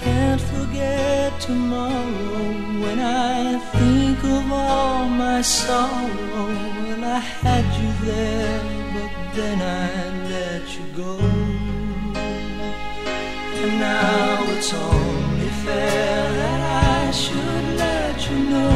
Can't forget tomorrow when I think of all my sorrow. Well, I had you there, but then I let you go. And now it's only fair that I should let you know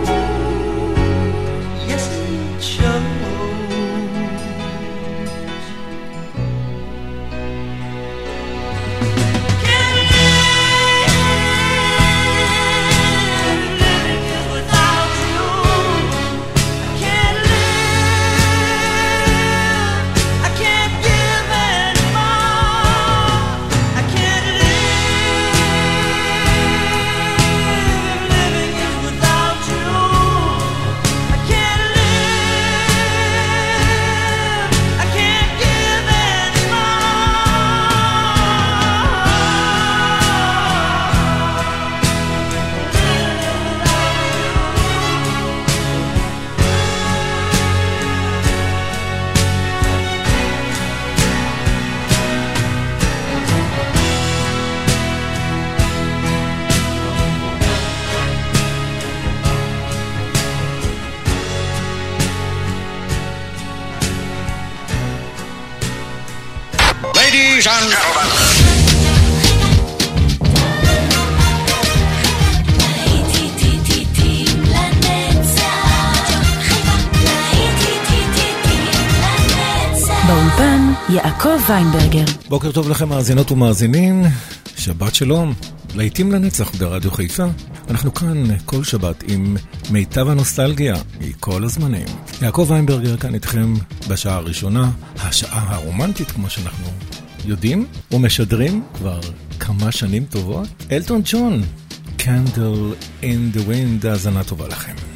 באולפן יעקב ויינברגר. בוקר טוב לכם מאזינות ומאזינים, שבת שלום, להיטים לנצח ברדיו חיפה. אנחנו כאן כל שבת עם מיטב הנוסטלגיה מכל הזמנים. יעקב ויינברגר כאן איתכם בשעה הראשונה, השעה הרומנטית כמו שאנחנו יודעים ומשדרים כבר כמה שנים טובות. אלטון ג'ון, Candle in the Wind, האזנה טובה לכם.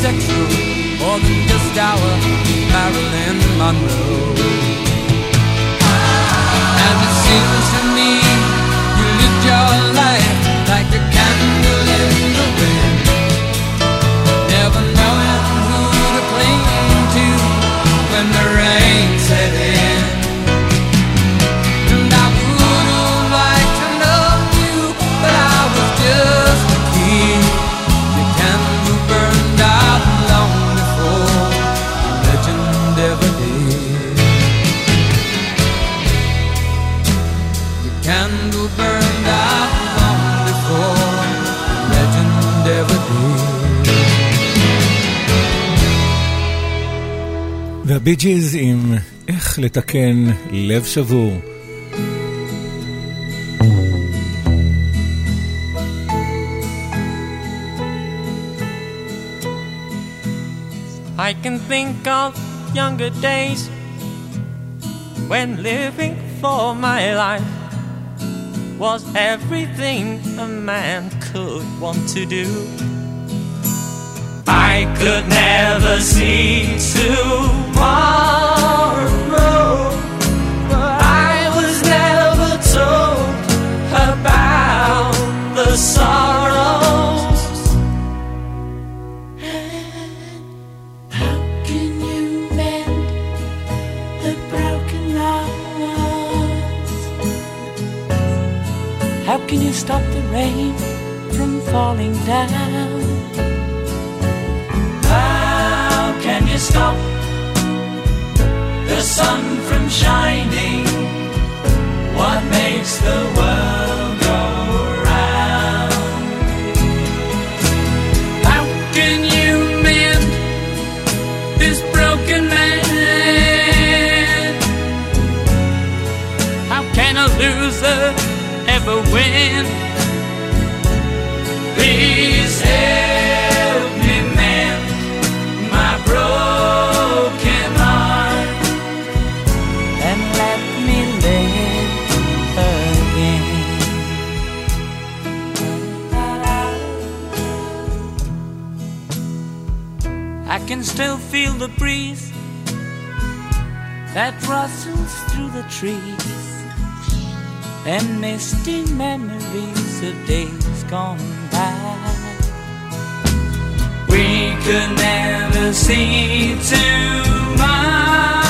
Sexual, more than just our Marilyn Monroe. And it seems והבי ג'יז עם איך לתקן לב שבור. I can think of younger days when living for my life was everything a man could want to do. I could never see tomorrow, I was never told about the sorrows. How can you mend the broken hearts? How can you stop the rain from falling down? Stop the sun from shining? What makes the world go round? How can you mend this broken man? How can a loser ever win? Still feel the breeze that rustles through the trees and misty memories of days gone by. We could never see tomorrow.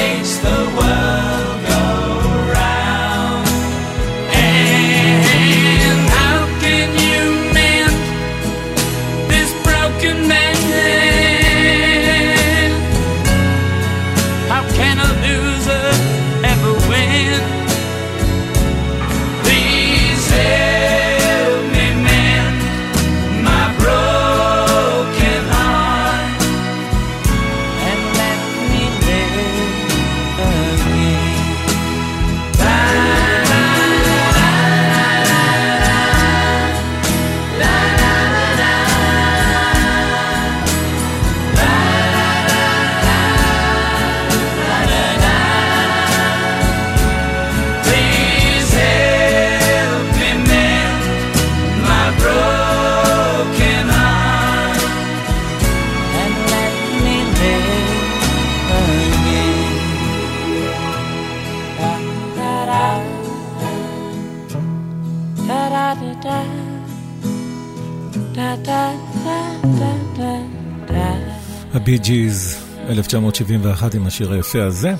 הבי ג'יז, 1971 עם השיר היפה הזה.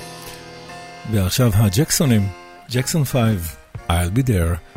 ועכשיו הג'קסונים, ג'קסון 5, I'll be there.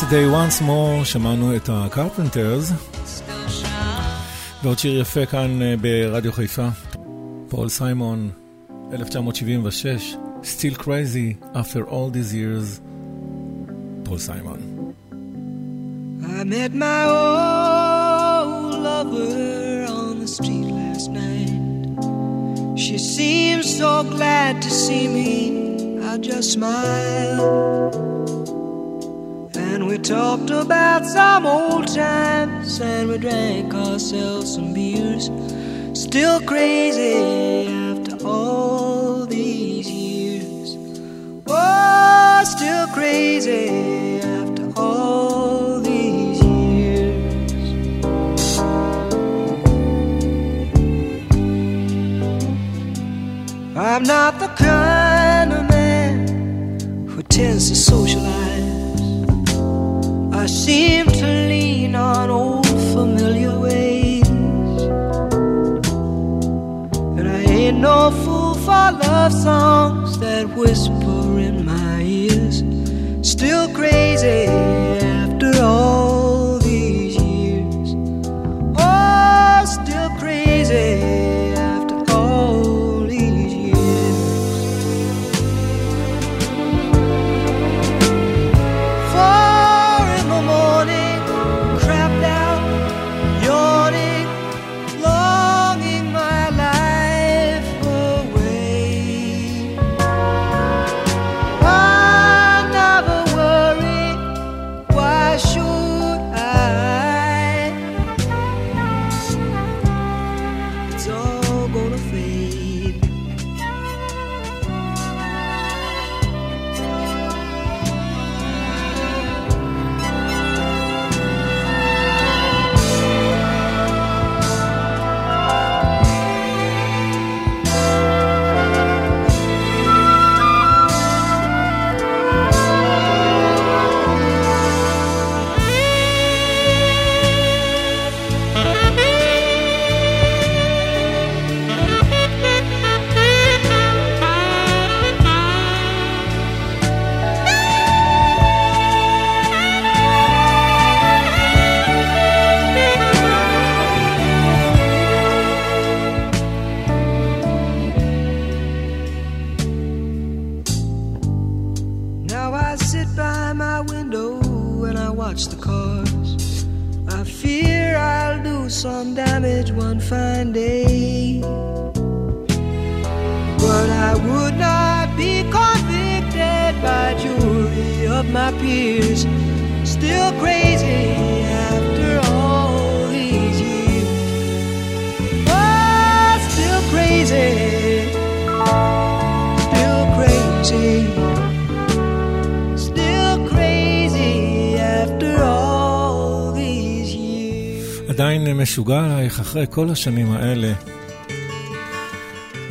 Yesterday once more שמענו את הקרפנטרס, still shines. ועוד שיר יפה כאן אה, ברדיו חיפה. פול סיימון, 1976, Still Crazy After All These Years, פול סיימון. I met my old lover on the street last night. She seemed so glad to see me. I just smiled. we talked about some old times and we drank ourselves some beers. Still crazy after all these years. Oh, still crazy after all these years. I'm not the kind of man who tends to socialize. I seem to lean on old familiar ways. And I ain't no fool for love songs that whisper I would not be convicted by jury of my peers. Still crazy after all these years. Oh, still crazy. Still crazy. עדיין משוגע עלייך אחרי כל השנים האלה.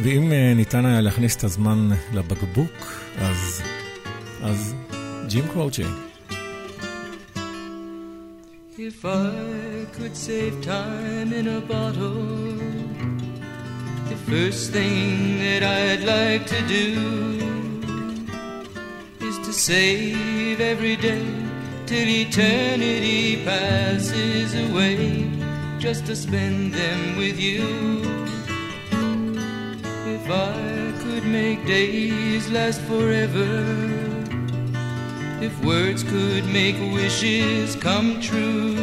ואם אה, ניתן היה להכניס את הזמן לבקבוק, אז... אז ג'ים קרוצ'י. If I could save time in a bottle, the first thing that I'd like to do is to save every day till eternity passes away, just to spend them with you. If I could make days last forever. If words could make wishes come true,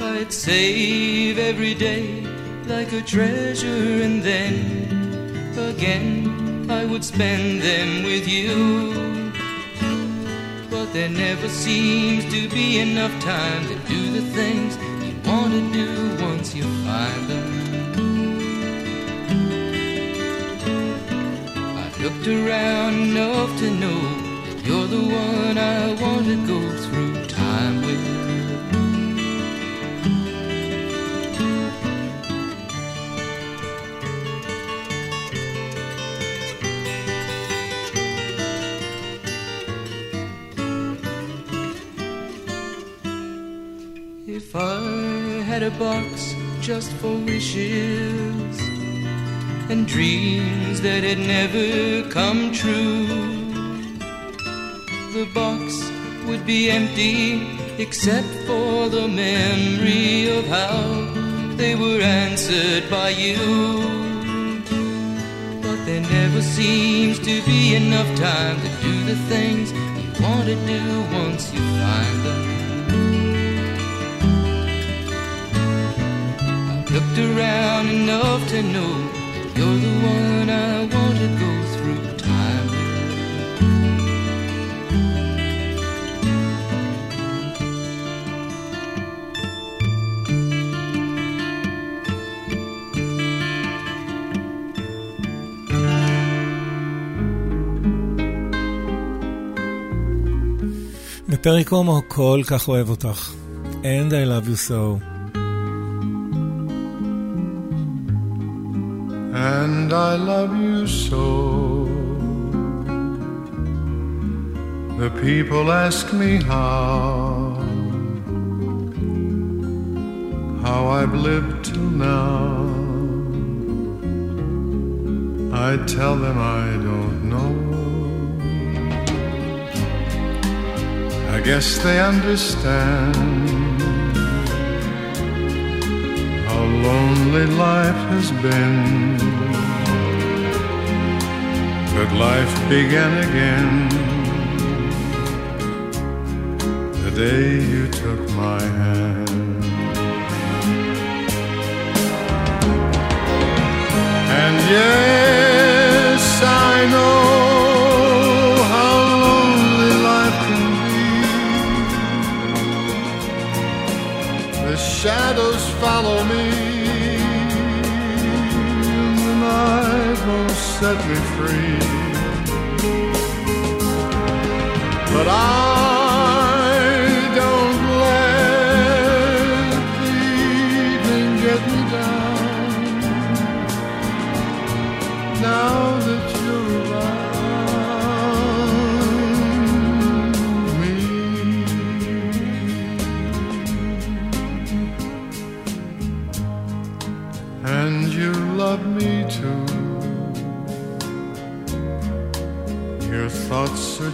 I'd save every day like a treasure, and then again I would spend them with you. But there never seems to be enough time to do the things you want to do once you find them. Looked around enough to know you're the one I want to go through time with. If I had a box just for wishes and dreams that had never come true, the box would be empty except for the memory of how they were answered by you. But there never seems to be enough time to do the things you want to do once you find them. I've looked around enough to know בפרק הומו כל כך אוהב אותך. And I love you so. I love you so. The people ask me how, how I've lived till now. I tell them I don't know. I guess they understand how lonely life has been. But life began again the day you took my hand. And yes, I know how lonely life can be. The shadows follow me, won't set me free. But I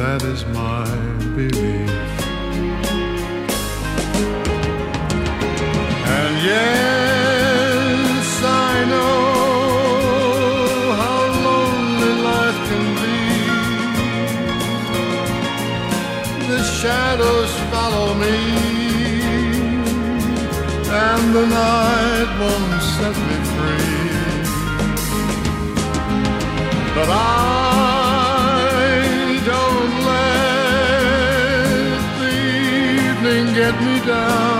That is my belief. And yes, I know how lonely life can be. The shadows follow me, and the night won't set me free. But I get me down.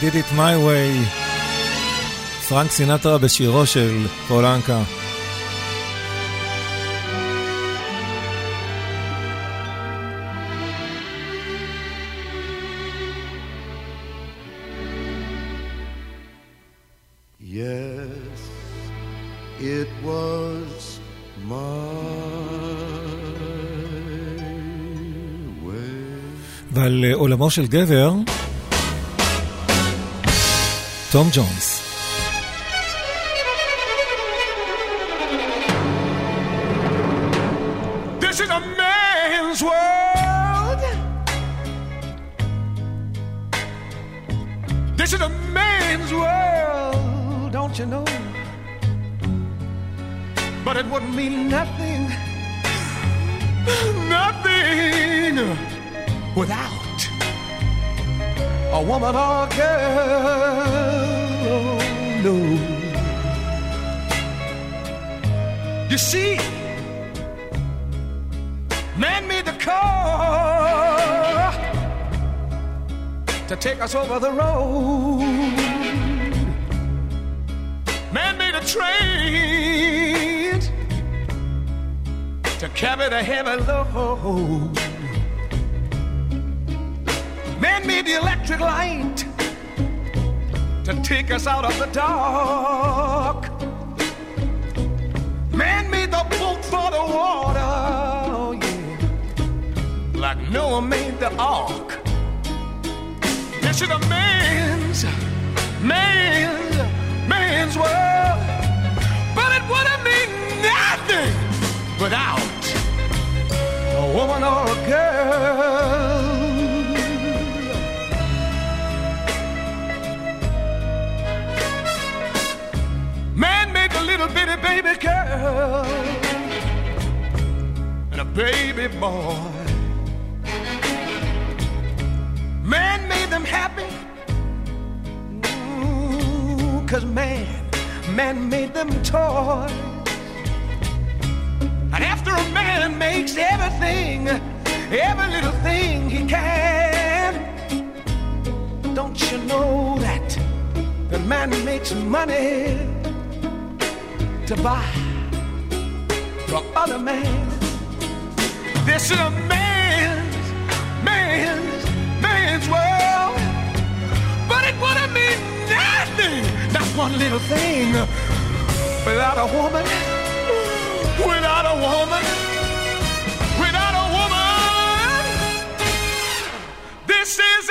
did it my way. פרנק סינטרה בשירו של פולנקה. ועל אה, עולמו של גבר, Tom Jones. Take us over the road. Man made a train to carry the heavy load. Man made the electric light to take us out of the dark. Man made the boat for the water, like Noah made the ark. Is a man's, man's, man's world, but it wouldn't mean nothing without a woman or a girl. Man made a little bitty baby girl and a baby boy. Man made them happy. Ooh, Cause man, man made them toys. And after a man makes everything, every little thing he can, don't you know that the man makes money to buy from other men? This is a man's, man's world. But it wouldn't mean nothing, not one little thing, without a woman, without a woman, without a woman. This is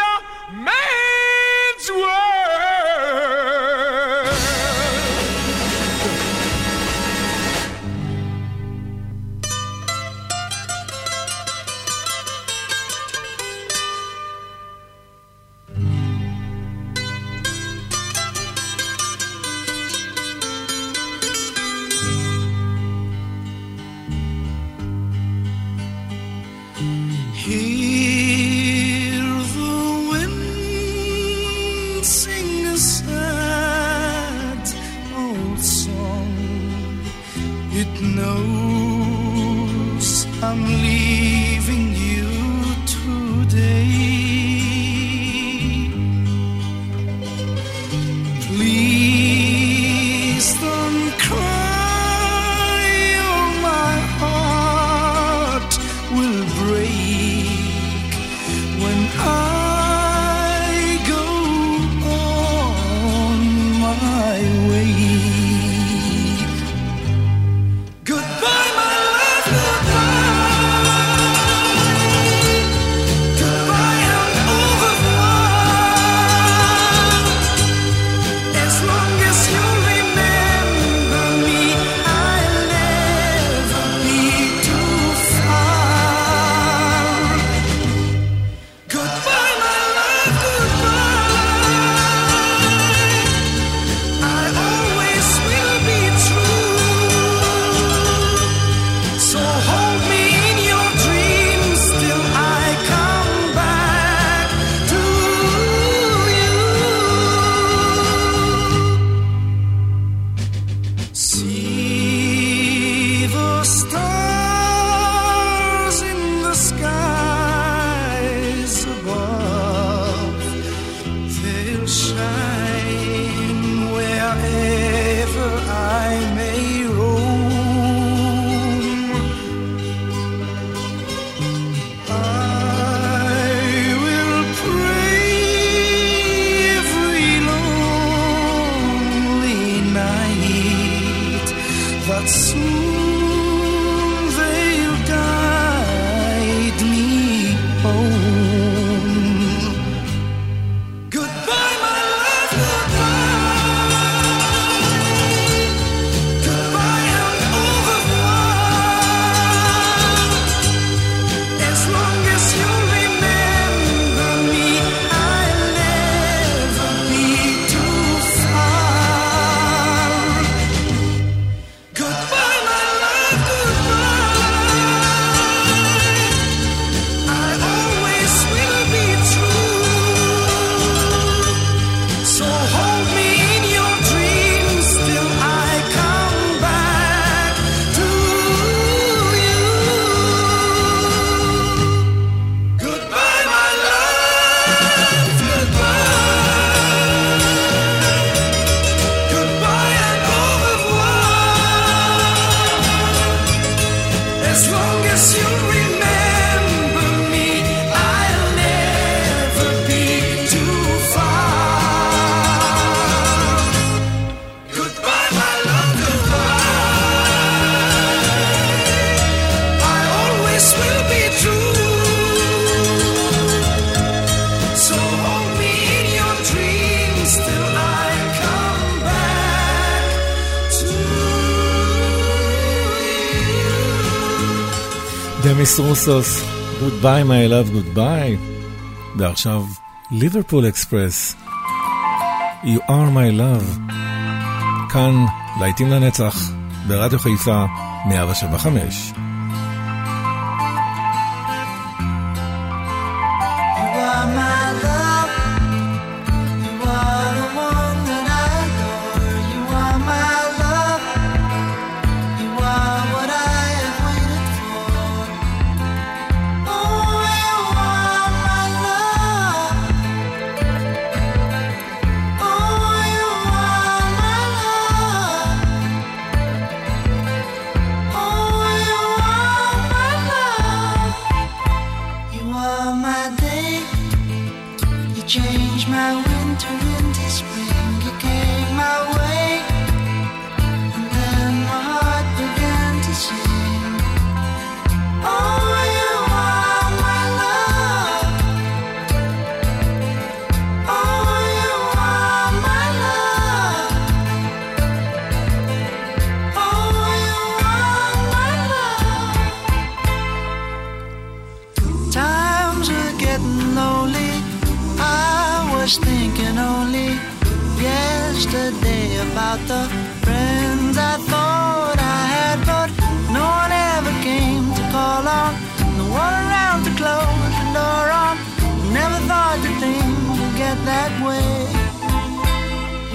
דמיס רוסוס, Goodbye my love goodbye, ועכשיו ליברפול אקספרס, You are my love, כאן להיטים לנצח, ברדיו חיפה 175. thinking only yesterday about the friends I thought I had, but no one ever came to call on. No one around to close the door on. Never thought that things would get that way.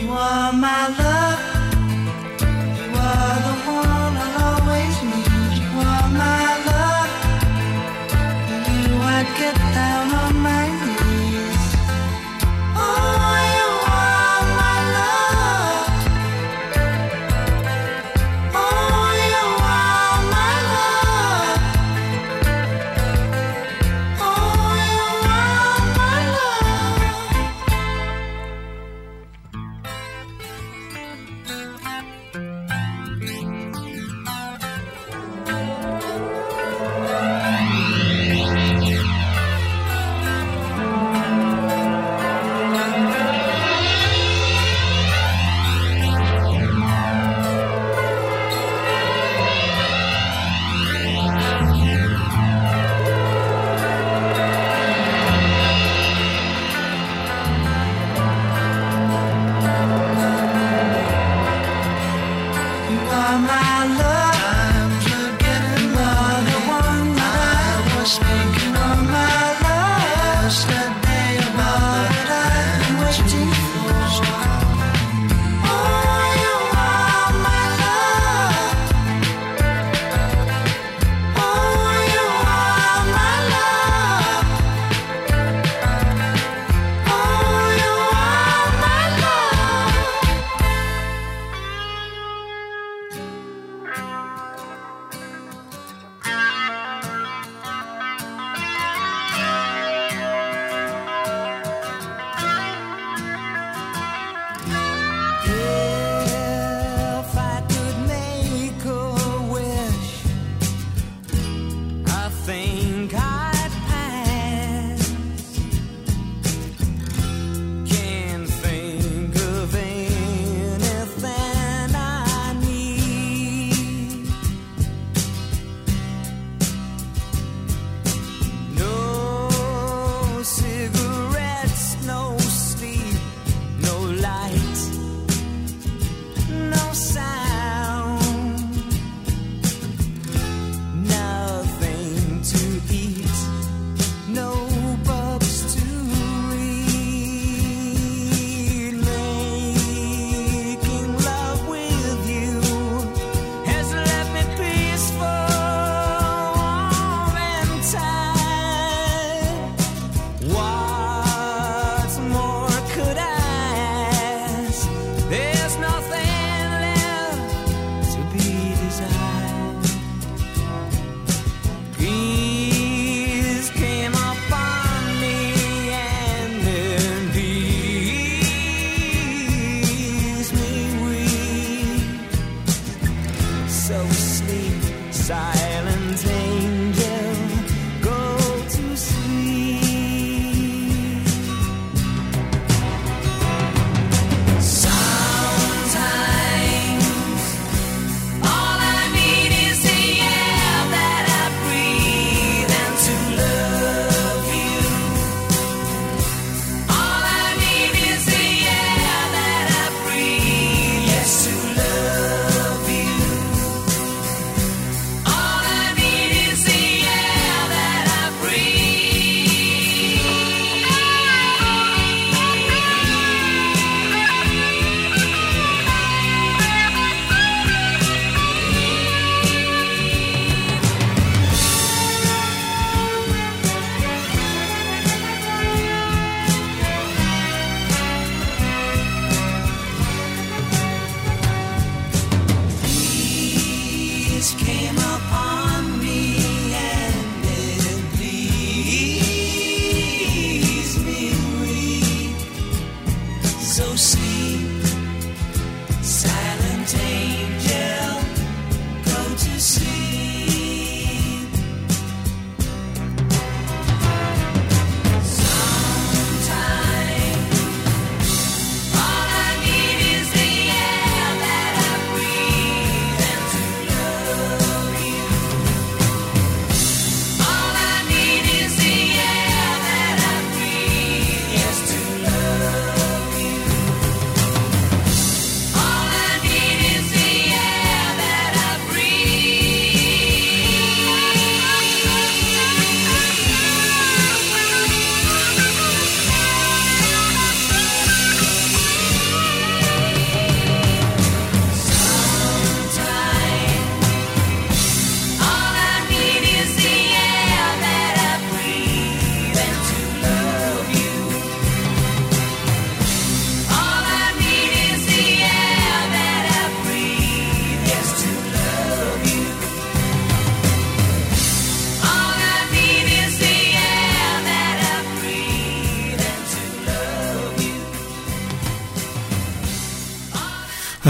You are my love. You are the one.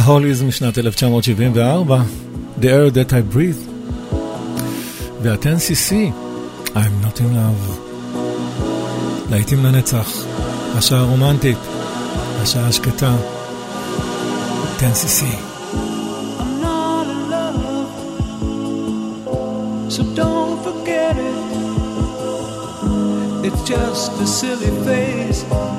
ההוליז משנת 1974, The Air That I Breathe, ואתן CC, I'm Not In Love. להיטים לנצח, השעה הרומנטית, השעה השקטה, 10CC. So don't forget it. It's just a silly face.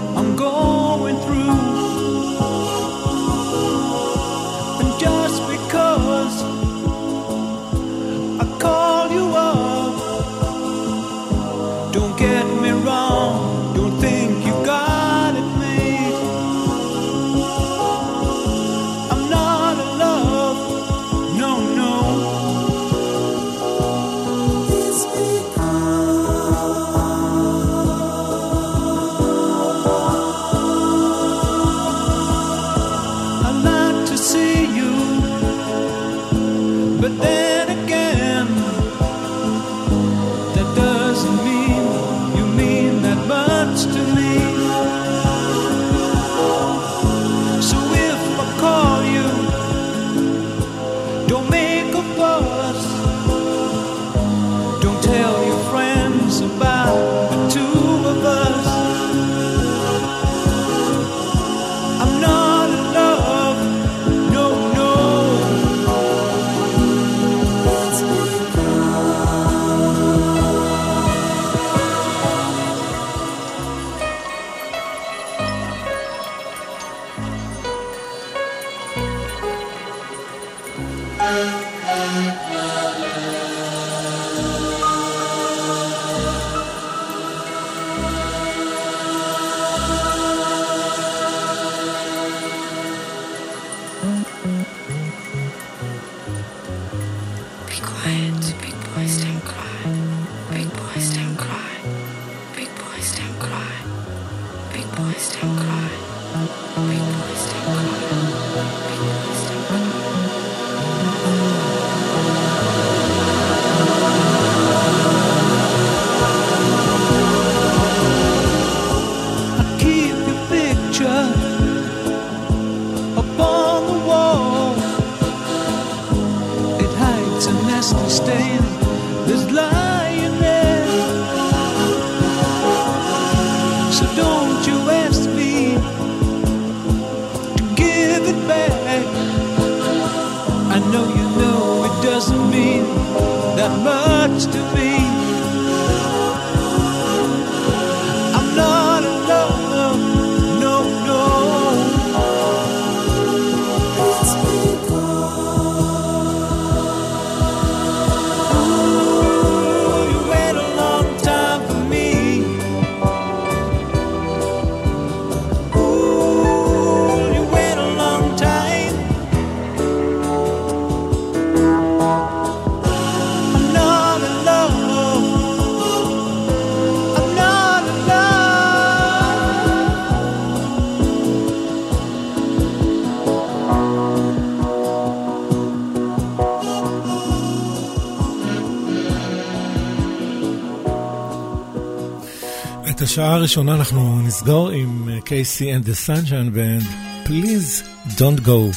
השעה הראשונה אנחנו נסגור עם קייסי אנד דה סנשן בנד, פליז דונט גו.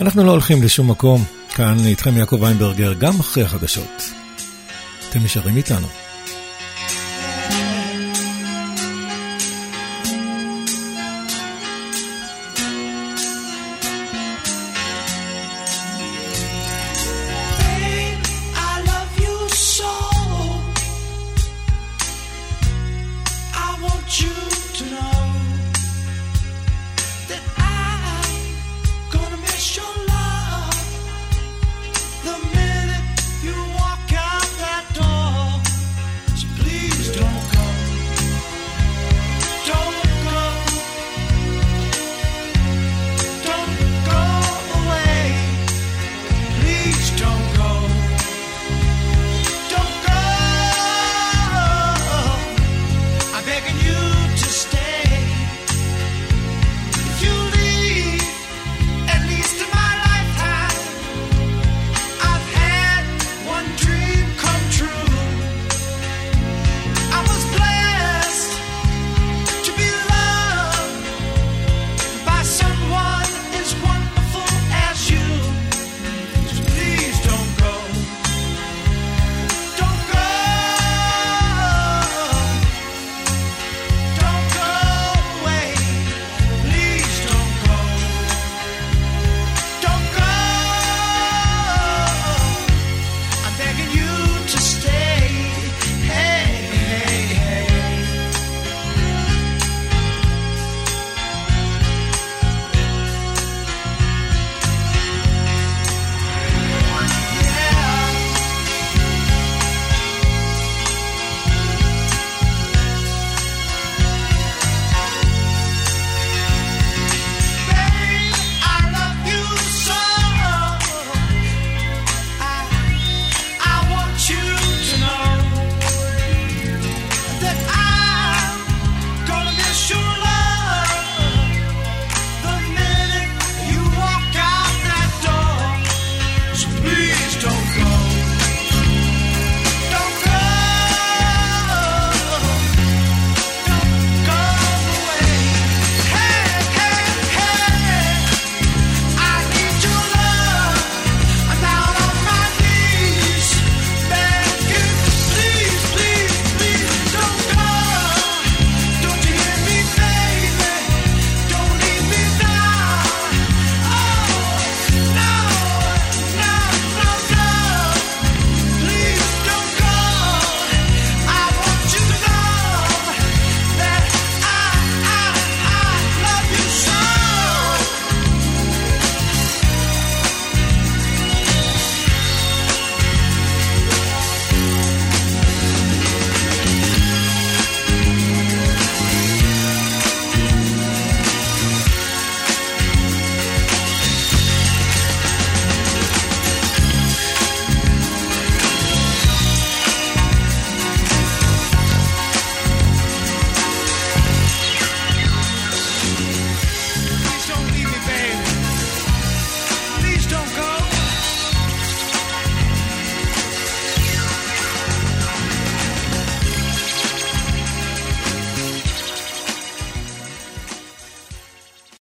אנחנו לא הולכים לשום מקום, כאן איתכם יעקב איינברגר, גם אחרי החדשות. אתם נשארים איתנו. you